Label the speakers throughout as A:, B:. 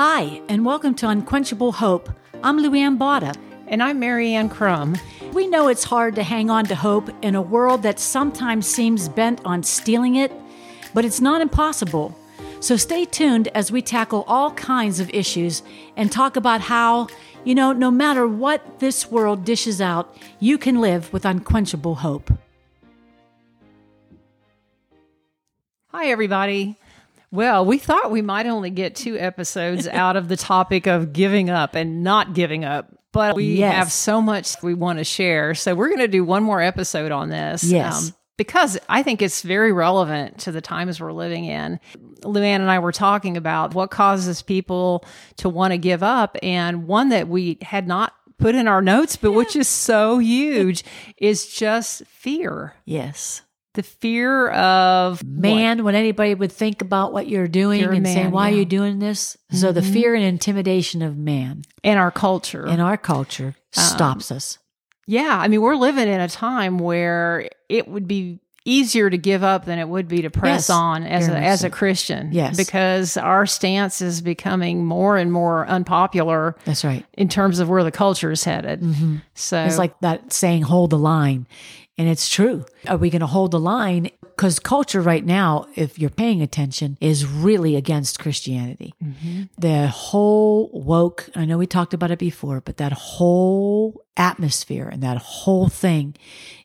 A: Hi, and welcome to Unquenchable Hope. I'm Luanne Botta.
B: And I'm Mary Ann Crum.
A: We know it's hard to hang on to hope in a world that sometimes seems bent on stealing it, but it's not impossible. So stay tuned as we tackle all kinds of issues and talk about how, you know, no matter what this world dishes out, you can live with unquenchable hope.
B: Hi, everybody. Well, we thought we might only get two episodes out of the topic of giving up and not giving up, but we
A: Yes.
B: have so much we want to share. So we're going to do one more episode on this. um,
A: Yes.
B: because I think it's very relevant to the times we're living in. Luanne and I were talking about what causes people to want to give up. And one that we had not put in our notes, but which is so huge, is just fear.
A: Yes.
B: The fear of
A: Man, when anybody would think about what you're doing and say,
B: man,
A: why are you doing this? So the mm-hmm. fear and intimidation of man
B: in our culture.
A: in our culture stops um, us.
B: Yeah, I mean, we're living in a time where it would be easier to give up than it would be to press
A: Yes,
B: on as a, as a Christian.
A: Yes.
B: because our stance is becoming more and more unpopular
A: That's right.
B: in terms of where the culture is headed. Mm-hmm. So
A: It's like that saying, hold the line. And it's true. Are we going to hold the line? Because culture right now, if you're paying attention, is really against Christianity. Mm-hmm. The whole woke, I know we talked about it before, but that whole atmosphere and that whole thing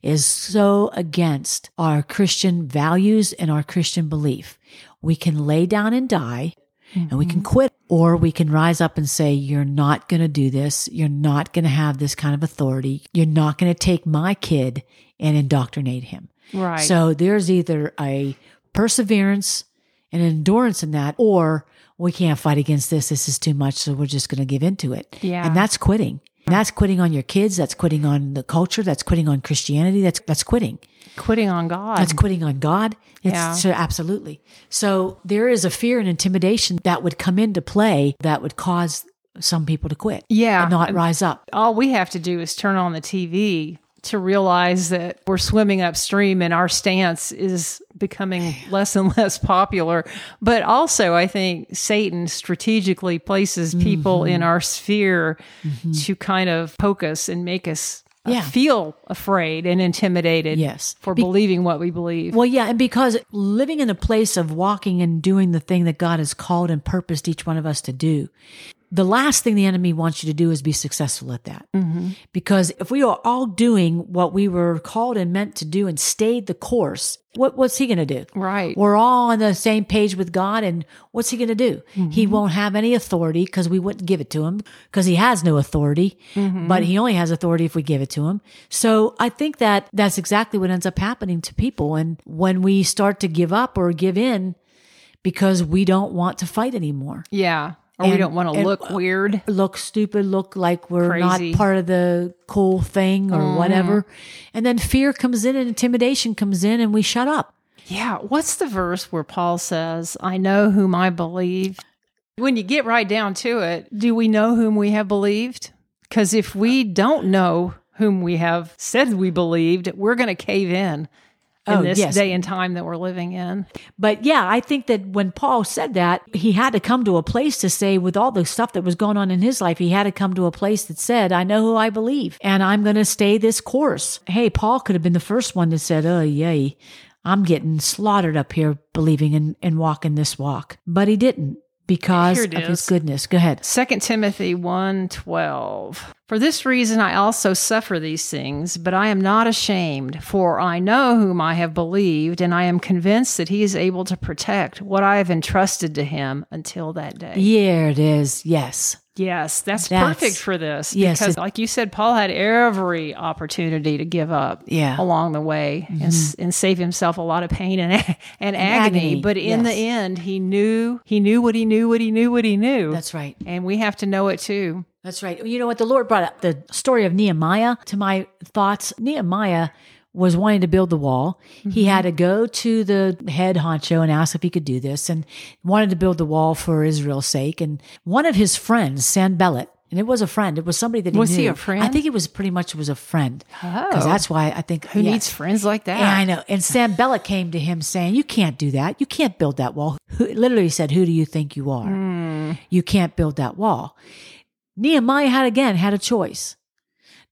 A: is so against our Christian values and our Christian belief. We can lay down and die and we can mm-hmm. quit or we can rise up and say you're not going to do this. You're not going to have this kind of authority. You're not going to take my kid and indoctrinate him.
B: Right.
A: so there's either a perseverance and endurance in that or we can't fight against this. This is too much so we're just going to give into it.
B: Yeah.
A: and that's quitting and that's quitting on your kids that's quitting on the culture that's quitting on christianity that's that's quitting
B: quitting on God.
A: that's quitting on God. It's
B: Yeah.
A: so absolutely. So there is a fear and intimidation that would come into play that would cause some people to quit.
B: Yeah.
A: And not rise up.
B: all we have to do is turn on the TV to realize that we're swimming upstream and our stance is becoming less and less popular. But also, I think Satan strategically places people
A: Mm-hmm.
B: in our sphere to kind of poke us and make us
A: Yeah.
B: feel afraid and intimidated
A: Yes.
B: for
A: Be-
B: believing what we believe.
A: Well, yeah, and because living in a place of walking and doing the thing that God has called and purposed each one of us to do, the last thing the enemy wants you to do is be successful at that. Mm-hmm. Because if we are all doing what we were called and meant to do and stayed the course, what, what's he going to do?
B: Right.
A: We're all on the same page with God, and what's he going to do? He mm-hmm. won't have any authority because we wouldn't give it to him because he has no authority, mm-hmm. but he only has authority if we give it to him. So I think that that's exactly what ends up happening to people. And when we start to give up or give in because we don't want to fight anymore,
B: yeah. Or we don't want to look weird.
A: look stupid, look like we're
B: Crazy.
A: not part of the cool thing or mm-hmm. whatever. And then fear comes in and intimidation comes in and we shut up.
B: Yeah. What's the verse where Paul says, I know whom I believe? When you get right down to it, do we know whom we have believed? Because if we don't know whom we have said we believed, we're going to cave in Oh, in
A: Oh,
B: this
A: yes.
B: day and time that we're living in.
A: But yeah, I think that when Paul said that, he had to come to a place to say, with all the stuff that was going on in his life, he had to come to a place that said, I know who I believe and I'm going to stay this course. Hey, Paul could have been the first one that said, Oh, yay, I'm getting slaughtered up here believing and, and walking this walk. But he didn't because of his goodness. Go ahead.
B: 2 Timothy 1:12 For this reason I also suffer these things but I am not ashamed for I know whom I have believed and I am convinced that he is able to protect what I have entrusted to him until that day.
A: Here it is. Yes.
B: Yes, that's,
A: That's-
B: perfect for this
A: yes,
B: because like you said Paul had every opportunity to give up
A: Yeah. Mm-hmm.
B: along the way and, s- and save himself a lot of pain and and agony,
A: agony,
B: but in the end he knew he knew what he knew what he knew what he knew.
A: That's right.
B: and we have to know it too.
A: That's right. You know what? The Lord brought up the story of Nehemiah to my thoughts. Nehemiah was wanting to build the wall. He mm-hmm. had to go to the head honcho and ask if he could do this and wanted to build the wall for Israel's sake. And one of his friends, Sanballat, and it was a friend. It was somebody that he
B: Was
A: knew.
B: he a friend?
A: I think it was pretty much was a friend. Because
B: Oh.
A: that's why I think
B: Who needs friends like that?
A: Yeah, I know. And Sam Bella came to him saying, "You can't do that. You can't build that wall." Who literally said, "Who do you think you are?" Hmm. you can't build that wall. Nehemiah had again had a choice.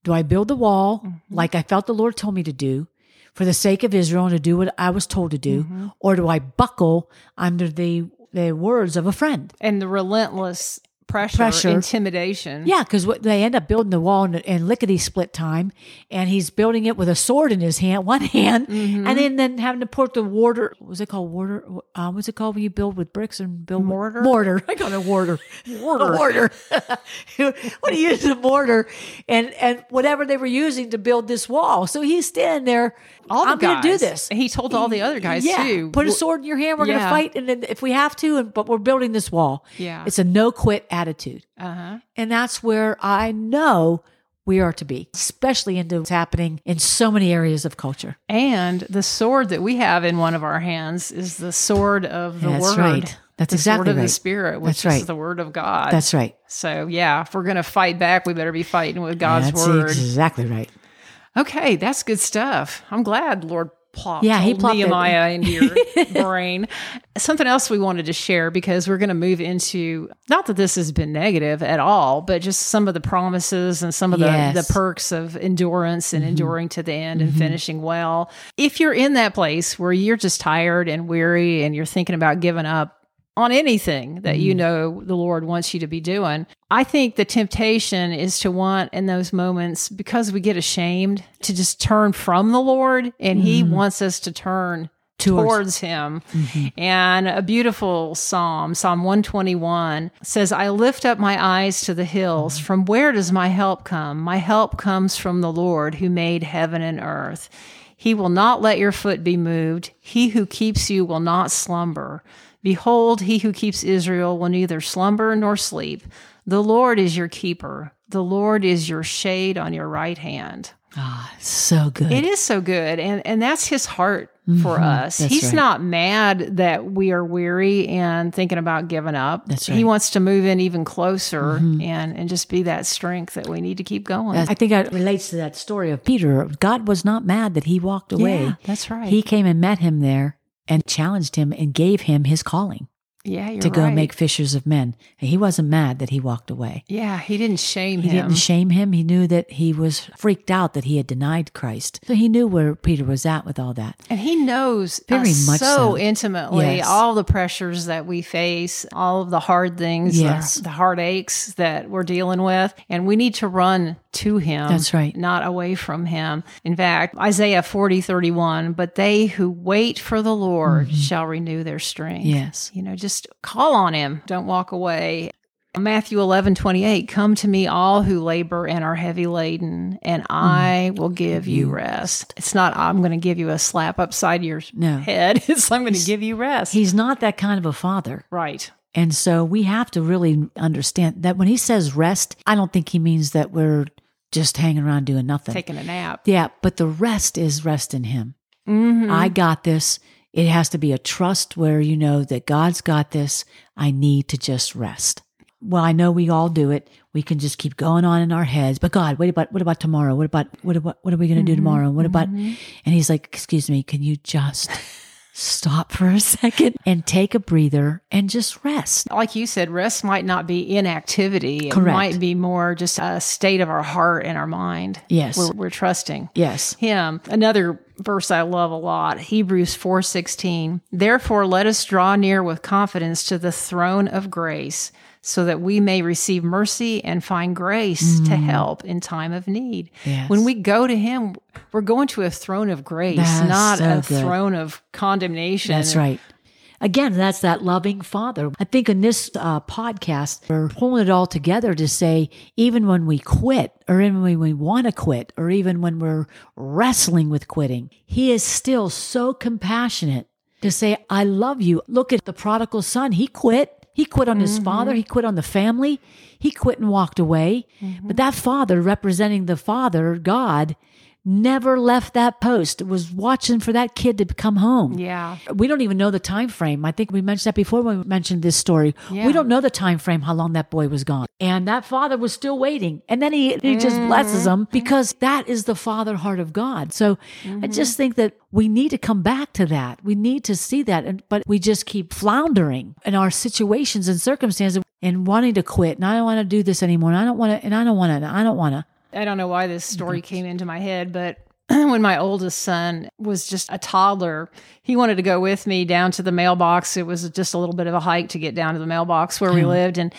A: Do I build the wall mm-hmm. like I felt the Lord told me to do for the sake of Israel and to do what I was told to do? Mm-hmm. Or do I buckle under the, the words of a friend?
B: And the relentless pressure,
A: Pressure.
B: intimidation.
A: Yeah, because they end up building the wall in, in lickety split time, and he's building it with a sword in his hand, one hand,
B: Mm-hmm.
A: and then then having to put the mortar. What was it called? Mortar. Uh, what's it called when you build with bricks and build
B: Mortar?
A: Mortar. I got a mortar. Mortar. mortar. what do you use a mortar? And and whatever they were using to build this wall. So he's standing there.
B: All the
A: I'm going to do this.
B: He told all the other guys
A: yeah,
B: too.
A: Put a sword in your hand. We're going to fight, and then if we have to, and but we're building this wall.
B: Yeah.
A: it's a no quit attitude.
B: Uh huh.
A: And that's where I know we are to be, especially into what's happening in so many areas of culture.
B: And the sword that we have in one of our hands is the sword of the
A: That's
B: word.
A: right. That's
B: the
A: exactly
B: sword of
A: right.
B: the spirit, which
A: That's right.
B: is the word of God.
A: That's right.
B: so yeah, if we're gonna fight back, we better be fighting with God's
A: That's
B: word.
A: exactly right.
B: Okay, that's good stuff. I'm glad Lord plopped
A: Yeah, he plopped.
B: Nehemiah into your brain. Something else we wanted to share because we're going to move into not that this has been negative at all, but just some of the promises and some of
A: Yes. Mm-hmm.
B: the perks of endurance and enduring to the end and finishing well. If you're in that place where you're just tired and weary and you're thinking about giving up on anything that
A: Mm-hmm.
B: you know the Lord wants you to be doing. I think the temptation is to want in those moments because we get ashamed to just turn from the Lord and he mm-hmm. wants us to turn
A: Towards-
B: towards, him. Mm-hmm. And a beautiful psalm, Psalm 121 says, I lift up my eyes to the hills. Mm-hmm. From where does my help come? My help comes from the Lord who made heaven and earth. He will not let your foot be moved. He who keeps you will not slumber. Behold, he who keeps Israel will neither slumber nor sleep. The Lord is your keeper. The Lord is your shade on your right hand.
A: Ah, so good.
B: It is so good. And and that's his heart for us.
A: Mm-hmm. That's
B: He's
A: right.
B: not mad that we are weary and thinking about giving up.
A: That's
B: He
A: right. Mm-hmm.
B: wants to move in even closer and and just be that strength that we need to keep going.
A: I think that relates to that story of Peter. God was not mad that he walked away.
B: Yeah, that's right.
A: He came and met him there and challenged him and gave him his calling
B: yeah, you're
A: to go
B: right.
A: make fishers of men. And he wasn't mad that he walked away.
B: Yeah, he didn't shame
A: He
B: him.
A: didn't shame him. He knew that he was freaked out that he had denied Christ. So he knew where Peter was at with all that.
B: And he knows
A: Very much
B: so,
A: so.
B: intimately
A: Yes.
B: all the pressures that we face, all of the hard things,
A: Yes.
B: the, the heartaches that we're dealing with. And we need to run to him.
A: That's right.
B: Not away from him. In fact, Isaiah 40, 31, but they who wait for the Lord shall renew their strength.
A: Mm-hmm. Yes.
B: You know, just call on him. Don't walk away. Matthew 11, 28, come to me all who labor and are heavy laden, and I will give you rest. It's not, I'm going to give you a slap upside your
A: No.
B: head. It's, I'm going to give you rest.
A: He's not that kind of a father.
B: right.
A: And so we have to really understand that when he says rest, I don't think he means that we're just hanging around doing nothing.
B: Taking a nap.
A: yeah, but the rest is rest in him.
B: Mm-hmm.
A: I got this. It has to be a trust where you know that God's got this. I need to just rest. Well, I know we all do it. We can just keep going on in our heads. But God, what about what about tomorrow? What about what about what are we going to do mm-hmm, tomorrow? What about? Mm-hmm. And He's like, "Excuse me, can you just stop for a second and take a breather and just rest?"
B: like you said, rest might not be inactivity. It
A: Correct.
B: might be more just a state of our heart and our mind.
A: Yes.
B: We're, we're trusting.
A: Yes.
B: him. Another verse I love a lot, Hebrews 4:16. Therefore let us draw near with confidence to the throne of grace, so that we may receive mercy and find grace to help in time of need.
A: Mm. Yes.
B: When we go to him, we're going to a throne of grace,
A: That's
B: not
A: so
B: a
A: good.
B: throne of condemnation.
A: That's right. Again, that's that loving father. I think in this uh, podcast, we're pulling it all together to say, even when we quit, or even when we want to quit, or even when we're wrestling with quitting, he is still so compassionate to say, I love you. Look at the prodigal son. He quit. He quit on his father. Mm-hmm. He quit on the family. He quit and walked away. Mm-hmm. But that father, representing the father, God, never left that post, was watching for that kid to come home.
B: Yeah.
A: We don't even know the time frame. I think we mentioned that before when we mentioned this story.
B: Yeah.
A: We don't know the time frame how long that boy was gone. And that father was still waiting. And then he, he just blesses mm-hmm. him because that is the father heart of God. So I mm-hmm. just think that we need to come back to that. We need to see that. And, but we just keep floundering in our situations and circumstances and wanting to quit. And I don't want to do this anymore. And I don't want to, and I don't want to, I don't want to.
B: I don't know why this story came into my head, but when my oldest son was just a toddler, he wanted to go with me down to the mailbox. It was just a little bit of a hike to get down to the mailbox where we lived. And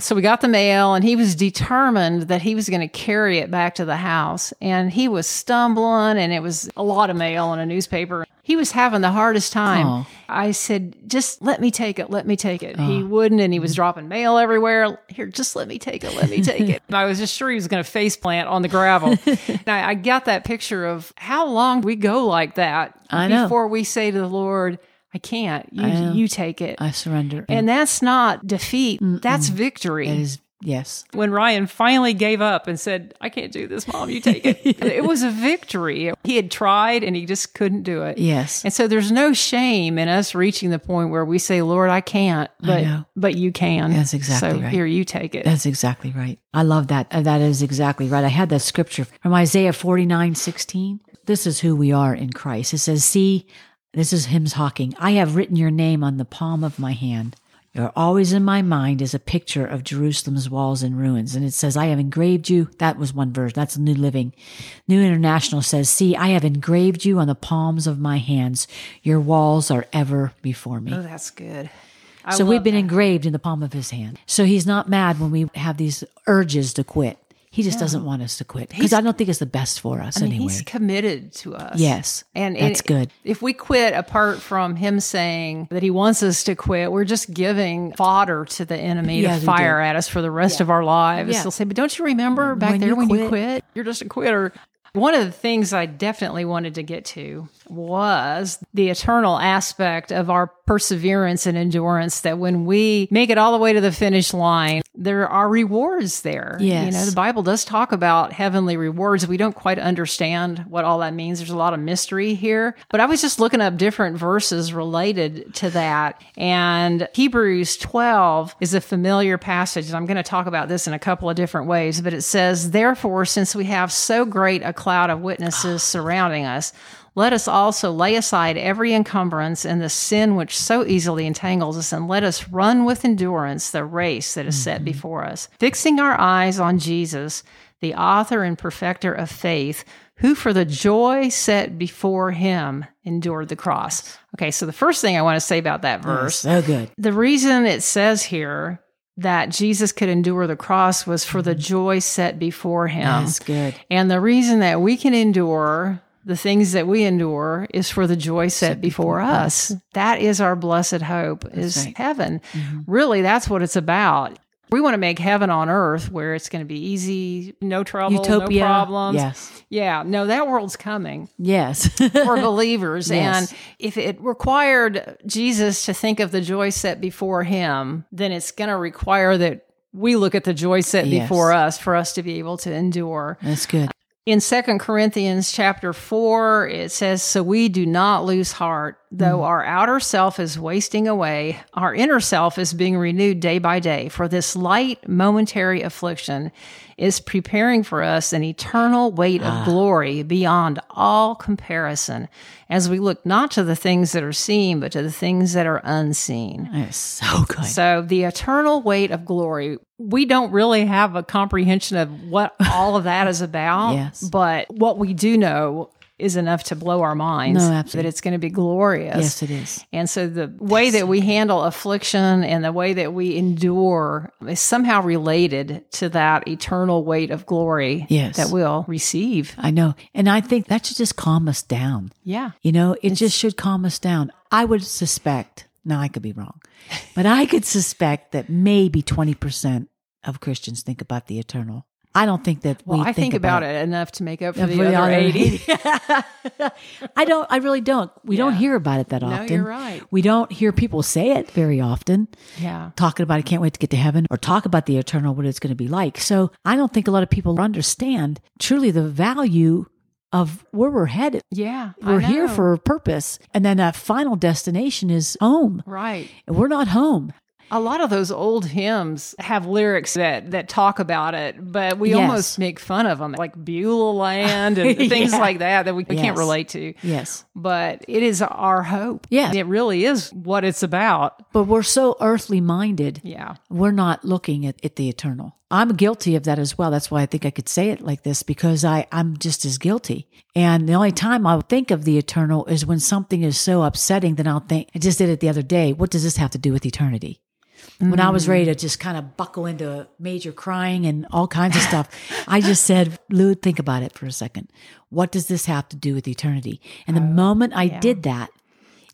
B: so we got the mail, and he was determined that he was going to carry it back to the house. And he was stumbling, and it was a lot of mail and a newspaper. He was having the hardest time. I said, just let me take it. Let me take it. He uh. wouldn't, and he was dropping mail everywhere. Here, just let me take it. Let me take it. And I was just sure he was going to face plant on the gravel. and I, I got that picture of how long we go like that
A: I know.
B: before we say to the Lord, I can't. You,
A: know.
B: you take it.
A: I surrender.
B: and that's not defeat. That's victory.
A: it is, yes.
B: when Ryan finally gave up and said, I can't do this, mom, you take it. it was a victory. He had tried and he just couldn't do it.
A: Yes.
B: And so there's no shame in us reaching the point where we say, Lord, I can't, but
A: know.
B: but you can.
A: That's exactly
B: so
A: right.
B: here, you take it.
A: That's exactly right. I love that. Uh, That is exactly right. I had that scripture from Isaiah 49 16. This is who we are in Christ. It says, See, this is him talking. I have written your name on the palm of my hand. You're always in my mind as a picture of Jerusalem's walls and ruins. And it says, I have engraved you. That was one verse. That's New Living. New International says, See, I have engraved you on the palms of my hands. Your walls are ever before me.
B: oh, that's good. I
A: So we've been
B: that.
A: engraved in the palm of his hand. So he's not mad when we have these urges to quit. He just doesn't want us to quit because I don't think it's the best for us
B: I mean,
A: anyway.
B: he's committed to us.
A: Yes,
B: And
A: that's good.
B: If we quit apart from him saying that he wants us to quit, we're just giving fodder to the enemy
A: Yeah,
B: to fire at us for the rest of our lives.
A: Yeah.
B: He'll say, But don't you remember back
A: When
B: there
A: you
B: when you
A: quit."
B: quit? You're just a quitter. One of the things I definitely wanted to get to was the eternal aspect of our perseverance and endurance that when we make it all the way to the finish line, there are rewards there. You know, the Bible does talk about heavenly rewards. We don't quite understand what all that means. There's a lot of mystery here. But I was just looking up different verses related to that. And Hebrews 12 is a familiar passage. And I'm going to talk about this in a couple of different ways. But it says, Therefore, since we have so great a cloud of witnesses ah. surrounding us, let us also lay aside every encumbrance and the sin which so easily entangles us, and let us run with endurance the race that is set mm-hmm. before us, fixing our eyes on Jesus, the author and perfecter of faith, who for the joy set before him endured the cross. Okay, so the first thing I want to say about that verse
A: So good.
B: the reason it says here that Jesus could endure the cross was for the mm-hmm. joy set before him.
A: That's good.
B: And the reason that we can endure the things that we endure is for the joy set, before, us. That is our blessed hope is
A: right. Mm-hmm.
B: heaven. Really, that's what it's about. We want to make heaven on earth where it's going to be easy, no trouble,
A: Utopia.
B: no problems.
A: Yes.
B: Yeah, no, that world's coming
A: Yes.
B: for believers.
A: Yes.
B: And if it required Jesus to think of the joy set before him, then it's going to require that we look at the joy set
A: Yes.
B: before us for us to be able to endure.
A: That's good.
B: In Second Corinthians chapter 4, it says, So we do not lose heart. Though mm-hmm. our outer self is wasting away, our inner self is being renewed day by day. For this light, momentary affliction is preparing for us an eternal weight of ah. glory beyond all comparison, as we look not to the things that are seen, but to the things that are unseen.
A: That's so good.
B: So the eternal weight of glory, we don't really have a comprehension of what all of that is about.
A: Yes.
B: But what we do know is enough to blow our minds
A: No, absolutely.
B: that it's going to be glorious.
A: yes, it is.
B: And so the way that we handle affliction and the way that we endure is somehow related to that eternal weight of glory
A: Yes.
B: that we'll receive.
A: I know. And I think that should just calm us down.
B: Yeah.
A: You know, it just should calm us down. I would suspect, now I could be wrong, but I could suspect that maybe 20% of Christians think about the eternal. I don't think that
B: Well,
A: we
B: I think, about, it enough to make up for the
A: for the
B: other
A: other
B: 80.
A: I don't, I really don't. We don't hear about it that often.
B: No, you're right.
A: We don't hear people say it very often.
B: Yeah.
A: talking about I can't wait to get to heaven or talk about the eternal, what it's going to be like. So I don't think a lot of people understand truly the value of where we're headed.
B: Yeah.
A: We're here for a purpose. And then that final destination is home.
B: Right.
A: And we're not home.
B: A lot of those old hymns have lyrics that that talk about it, but we
A: Yes.
B: almost make fun of them, like Beulah Land and things
A: Yeah.
B: like that that we, we can't relate to.
A: Yes.
B: But it is our hope.
A: Yeah.
B: It really is what it's about.
A: But we're so earthly minded.
B: Yeah.
A: We're not looking at, at the eternal. I'm guilty of that as well. That's why I think I could say it like this because I, I'm just as guilty. And the only time I'll think of the eternal is when something is so upsetting that I'll think, I just did it the other day. What does this have to do with eternity? When I was mm. ready to just kind of buckle into major crying and all kinds of stuff, I just said, Lou, think about it for a second. What does this have to do with eternity? And the oh, moment I did that,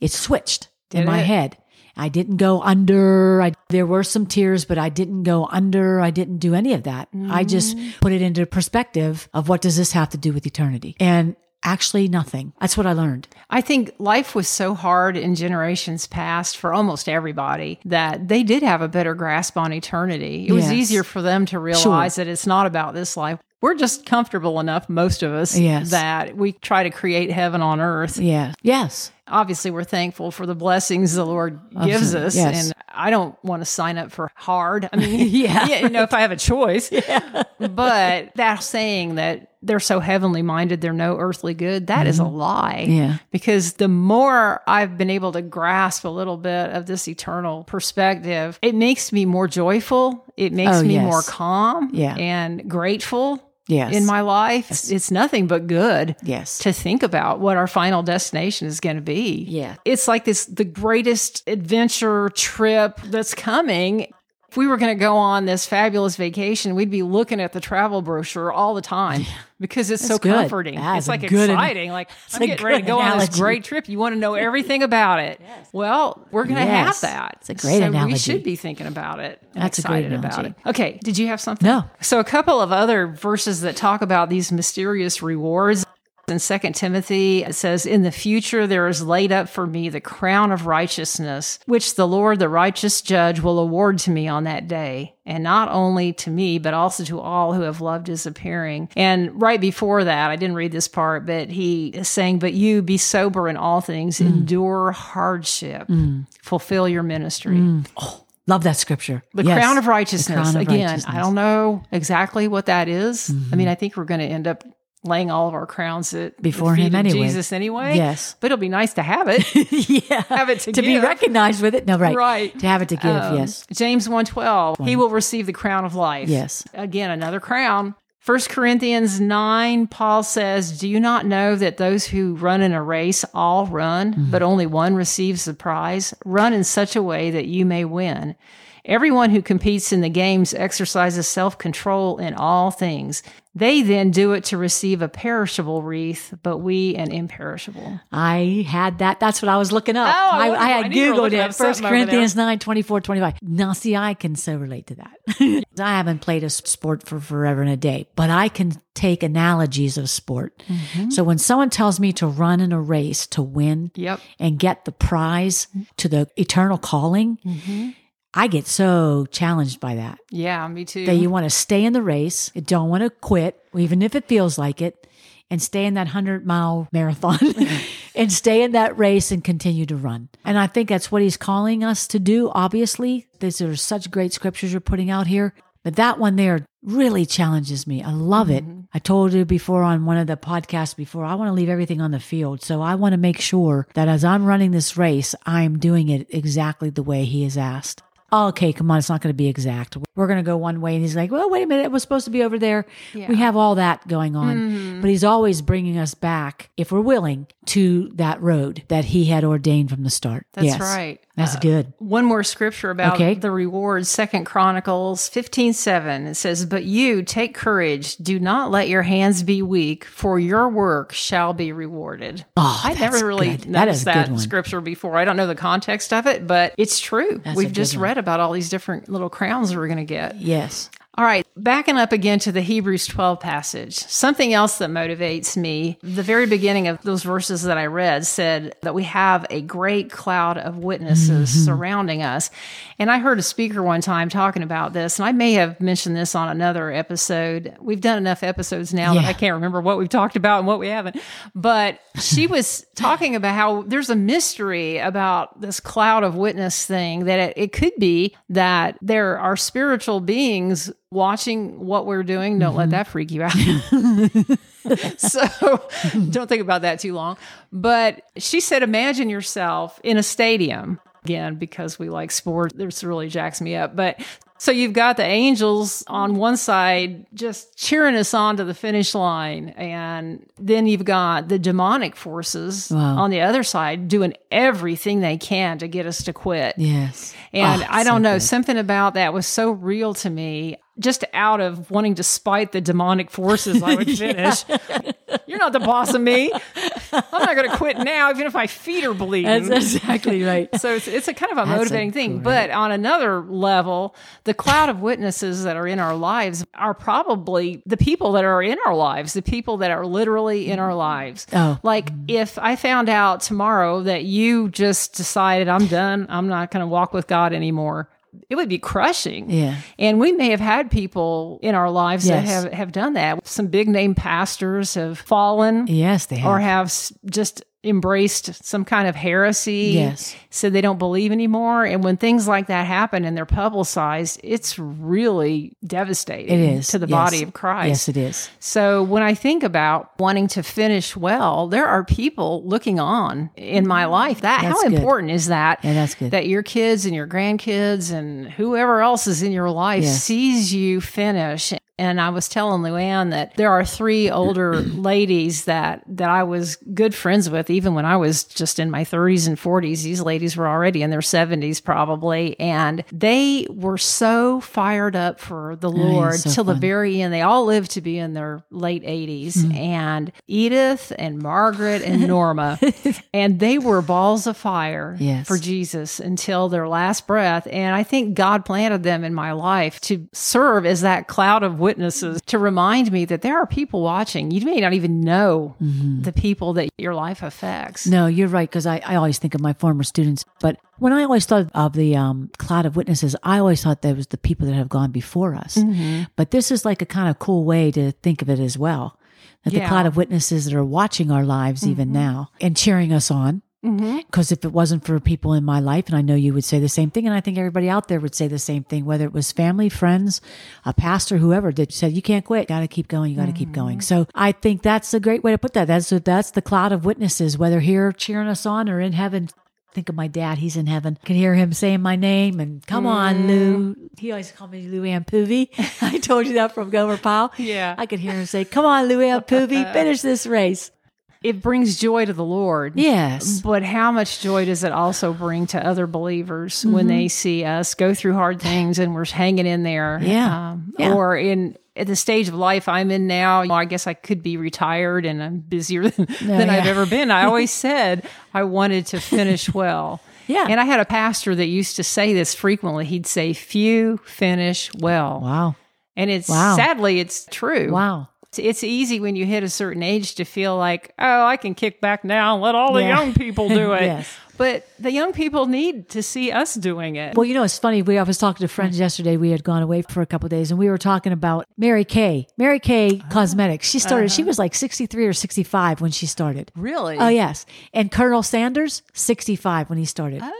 A: it switched in my
B: it?
A: head. I didn't go under. I, there were some tears, but I didn't go under. I didn't do any of that. I just mm. put it into perspective of what does this have to do with eternity? And actually nothing. That's what I learned.
B: I think life was so hard in generations past for almost everybody that they did have a better grasp on eternity. It was easier for them to realize that it's not about this life. We're just comfortable enough, most of us,
A: Yes.
B: that we try to create heaven on earth.
A: Yeah. Yes.
B: Obviously, we're thankful for the blessings the Lord gives us.
A: Yes.
B: And I don't want to sign up for hard. I mean,
A: Yeah.
B: you know, if I have a choice. But that saying that they're so heavenly minded, they're no earthly good, that is a lie.
A: Mm-hmm. Yeah.
B: Because the more I've been able to grasp a little bit of this eternal perspective, it makes me more joyful. It makes
A: Oh,
B: me
A: yes.
B: more calm
A: Yeah.
B: and grateful
A: Yes.
B: in my life. It's nothing but good
A: Yes.
B: to think about what our final destination is going to be.
A: Yeah.
B: It's like this the greatest adventure trip that's coming. If we were going to go on this fabulous vacation, we'd be looking at the travel brochure all the time because it's so
A: good.
B: comforting. It's like
A: good an-
B: exciting. Like I'm getting ready to go on this great trip. You want to know everything about it. Well, we're going to
A: Yes.
B: have that.
A: It's a great
B: so
A: analogy.
B: We should be thinking about it.
A: That's
B: excited about it. Okay. Did you have something?
A: No.
B: So a couple of other verses that talk about these mysterious rewards. In 2 Timothy, it says, In the future there is laid up for me the crown of righteousness, which the Lord, the righteous judge, will award to me on that day. And not only to me, but also to all who have loved his appearing. And right before that, I didn't read this part, but he is saying, But you be sober in all things, mm. endure hardship, mm. fulfill your ministry. Mm.
A: Oh, love that scripture.
B: The
A: Yes.
B: crown of righteousness.
A: crown of
B: Again,
A: righteousness. Mm-hmm.
B: I don't know exactly what that is. I mean, mm-hmm. I think we're going to end up laying all of our crowns at
A: Before him anyway.
B: Jesus anyway.
A: Yes.
B: but it'll be nice to have it.
A: yeah.
B: have it to,
A: to be recognized with it. No, right.
B: Right.
A: To have it to give.
B: Um,
A: yes.
B: James 112. He will receive the crown of life.
A: Yes.
B: Again, another crown. 1 Corinthians 9, Paul says, Do you not know that those who run in a race all run,
A: Mm-hmm.
B: but only one receives the prize? Run in such a way that you may win. Everyone who competes in the games exercises self control in all things. They then do it to receive a perishable wreath, but we an imperishable.
A: I had that. That's what I was looking up.
B: Oh, I
A: I, I
B: I
A: had
B: were
A: Googled it. First
B: something over there.
A: Corinthians 9, 24, 25. Now, see, I can so relate to that. I haven't played a sport for forever and a day, but I can take analogies of sport.
B: Mm-hmm.
A: So when someone tells me to run in a race to win
B: Yep.
A: and get the prize to the eternal calling,
B: Mm-hmm.
A: I get so challenged by that.
B: Yeah, me too.
A: that you want to stay in the race, you don't want to quit, even if it feels like it, and stay in that 100 mile marathon and stay in that race and continue to run. And I think that's what he's calling us to do, obviously. These are such great scriptures you're putting out here. But that one there really challenges me. I love it. Mm-hmm. I told you before on one of the podcasts before, I want to leave everything on the field. So I want to make sure that as I'm running this race, I'm doing it exactly the way he has asked. Oh, okay, come on, it's not going to be exact. We're going to go one way. And he's like, well, wait a minute, it was supposed to be over there. We have all that going on. Mm-hmm. But he's always bringing us back, if we're willing, to that road that he had ordained from the start.
B: That's
A: Yes.
B: right.
A: That's uh, good.
B: One more scripture about
A: Okay.
B: the rewards, Second Chronicles fifteen seven. It says, But you take courage, do not let your hands be weak, for your work shall be rewarded.
A: Oh,
B: I never really
A: good.
B: Noticed
A: a
B: that, scripture before. I don't know the context of it, but it's true.
A: That's
B: We've just read about all these different little crowns we're going to get.
A: Yes.
B: All right. Backing up again to the Hebrews 12 passage, something else that motivates me, the very beginning of those verses that I read said that we have a great cloud of witnesses mm-hmm. surrounding us. And I heard a speaker one time talking about this, and I may have mentioned this on another episode. We've done enough episodes now yeah. that I can't remember what we've talked about and what we haven't. But she was talking about how there's a mystery about this cloud of witness thing that it, it could be that there are spiritual beings watching what we're doing. Don't mm-hmm. let that freak you out. so don't think about that too long. But she said, imagine yourself in a stadium again because we like sports. This really jacks me up. But so you've got the angels on one side just cheering us on to the finish line. And then you've got the demonic forces wow. on the other side doing everything they can to get us to quit.
A: Yes.
B: And oh, I don't so know, good. something about that was so real to me just out of wanting to spite the demonic forces, I would finish. You're not the boss of me. I'm not going to quit now, even if my feet are bleeding.
A: That's exactly right.
B: So it's, it's a kind of a That's motivating a thing. But on another level, the cloud of witnesses that are in our lives are probably the people that are in our lives, the people that are literally in our lives.
A: Oh.
B: Like if I found out tomorrow that you just decided, I'm done, I'm not going to walk with God anymore it would be crushing.
A: Yeah.
B: And we may have had people in our lives yes. that have, have done that. Some big name pastors have fallen.
A: Yes, they have.
B: Or have just embraced some kind of heresy.
A: Yes.
B: Said they don't believe anymore. And when things like that happen and they're publicized, it's really devastating
A: it is.
B: to the
A: yes.
B: body of Christ.
A: Yes, it is.
B: So when I think about wanting to finish well, there are people looking on in my life. That that's how good. important is that?
A: Yeah, that's good.
B: That your kids and your grandkids and whoever else is in your life yes. sees you finish and I was telling Luanne that there are three older ladies that that I was good friends with, even when I was just in my 30s and 40s. These ladies were already in their 70s, probably, and they were so fired up for the Lord so till fun. the very end. They all lived to be in their late 80s, mm. and Edith and Margaret and Norma, and they were balls of fire
A: yes.
B: for Jesus until their last breath. And I think God planted them in my life to serve as that cloud of witnesses to remind me that there are people watching. You may not even know mm-hmm. the people that your life affects.
A: No, you're right. Because I, I always think of my former students. But when I always thought of the um, cloud of witnesses, I always thought that was the people that have gone before us. Mm-hmm. But this is like a kind of cool way to think of it as well. That yeah. the cloud of witnesses that are watching our lives mm-hmm. even now and cheering us on because mm-hmm. if it wasn't for people in my life, and I know you would say the same thing, and I think everybody out there would say the same thing, whether it was family, friends, a pastor, whoever that said, you can't quit, got to keep going, you got to mm-hmm. keep going. So I think that's a great way to put that. That's, that's the cloud of witnesses, whether here cheering us on or in heaven. Think of my dad, he's in heaven. I can hear him saying my name and come mm. on, Lou. He always called me Lou Ann. I told you that from Gomer Pyle.
B: Yeah.
A: I could hear him say, Come on, Lou Ann finish this race
B: it brings joy to the Lord.
A: Yes.
B: But how much joy does it also bring to other believers mm-hmm. when they see us go through hard things and we're hanging in there?
A: Yeah. Um,
B: yeah. Or in at the stage of life I'm in now, I guess I could be retired and I'm busier than, than yeah. I've ever been. I always said I wanted to finish well.
A: Yeah.
B: And I had a pastor that used to say this frequently. He'd say, Few finish well.
A: Wow.
B: And it's wow. sadly, it's true.
A: Wow
B: it's easy when you hit a certain age to feel like, oh, I can kick back now and let all the yeah. young people do it.
A: yes.
B: But the young people need to see us doing it.
A: Well, you know, it's funny. We I was talking to friends yesterday. We had gone away for a couple days, and we were talking about Mary Kay. Mary Kay oh. Cosmetics. She started. Uh-huh. She was like sixty three or sixty five when she started.
B: Really?
A: Oh yes. And Colonel Sanders sixty five when he started.
B: Oh.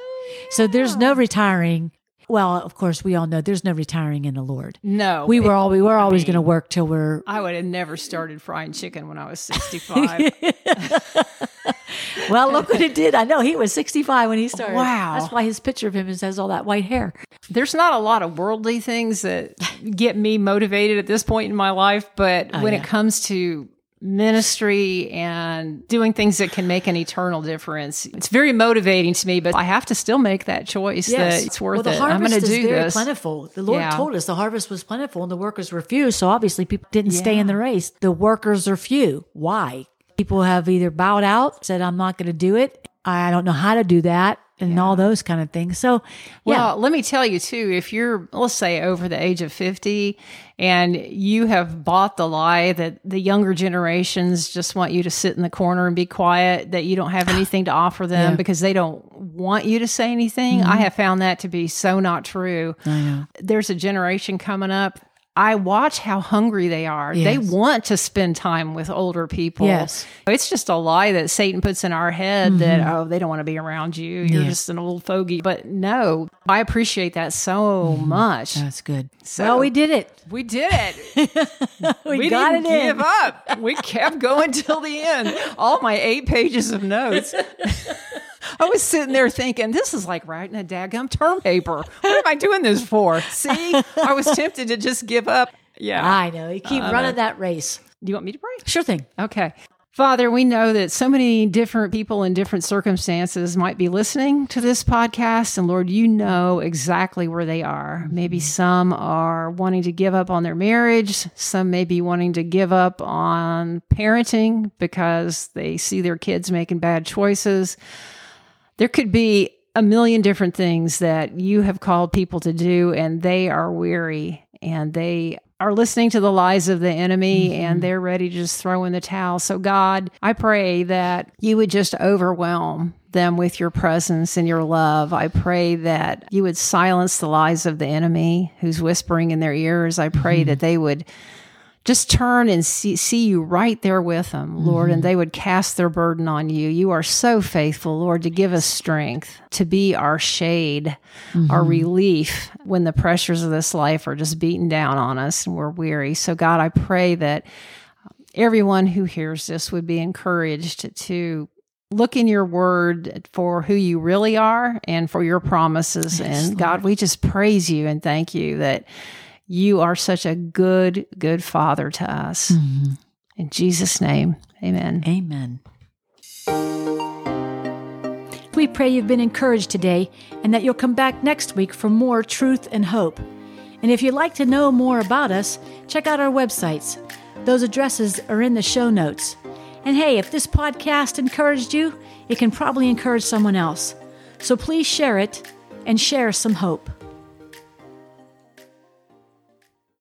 A: So there's no retiring well, of course, we all know there's no retiring in the Lord.
B: No,
A: we were all we were always going to work till we're.
B: I would have never started frying chicken when I was 65.
A: well, look what it did. I know he was 65 when he started.
B: Wow,
A: that's why his picture of him has all that white hair.
B: There's not a lot of worldly things that get me motivated at this point in my life, but oh, when yeah. it comes to ministry and doing things that can make an eternal difference. It's very motivating to me, but I have to still make that choice yes. that it's worth
A: well,
B: it. I'm going to do
A: very
B: this.
A: Plentiful. The Lord yeah. told us the harvest was plentiful and the workers were few. So obviously people didn't yeah. stay in the race. The workers are few. Why? People have either bowed out, said, I'm not going to do it. I don't know how to do that. And all those kind of things. So, yeah.
B: Well, let me tell you too, if you're, let's say, over the age of 50 and you have bought the lie that the younger generations just want you to sit in the corner and be quiet, that you don't have anything to offer them
A: Yeah.
B: because they don't want you to say anything, I mm-hmm. have found that to be so not true. There's a generation coming up. I watch how hungry they are. They want to spend time with older people.
A: Yes.
B: It's just a lie that Satan puts in our head that, mm-hmm. oh, they don't want to be around you. You're
A: Yeah.
B: just an old fogey. But no, I appreciate that so mm-hmm. much.
A: That's good.
B: So-
A: well, we did it.
B: We did it.
A: We, got
B: didn't give up. We kept going till the end. All my eight pages of notes. I was sitting there thinking, this is like writing a daggum term paper. What am I doing this for? See, I was tempted to just give up. Yeah.
A: I know. You keep running that race.
B: Do you want me to pray?
A: Sure thing.
B: Okay. Father, we know that so many different people in different circumstances might be listening to this podcast. And Lord, you know exactly where they are. Maybe mm-hmm. some are wanting to give up on their marriage. Some may be wanting to give up on parenting because they see their kids making bad choices. There could be a million different things that you have called people to do, and they are weary and they are listening to the lies of the enemy and mm-hmm. they're ready to just throw in the towel. So, God, I pray that you would just overwhelm them with your presence and your love. I pray that you would silence the lies of the enemy who's whispering in their ears. I pray mm-hmm. that they would just turn and see, see you right there with them, Lord, and mm-hmm. they would cast their burden on you. You are so faithful, Lord, to give us strength, to be our shade, our mm-hmm. relief when the pressures of this life are just beating down on us and we're weary. So, God, I pray that everyone who hears this would be encouraged to look in your word for who you really are and for your promises. and God, we just praise you and thank you that you are such a good, good father to us. Mm-hmm. In Jesus' name, amen.
A: Amen. We pray you've been encouraged today and that you'll come back next week for more truth and hope. And if you'd like to know more about us, check out our websites. Those addresses are in the show notes. And hey, if this podcast encouraged you, it can probably encourage someone else. So please share it and share some hope.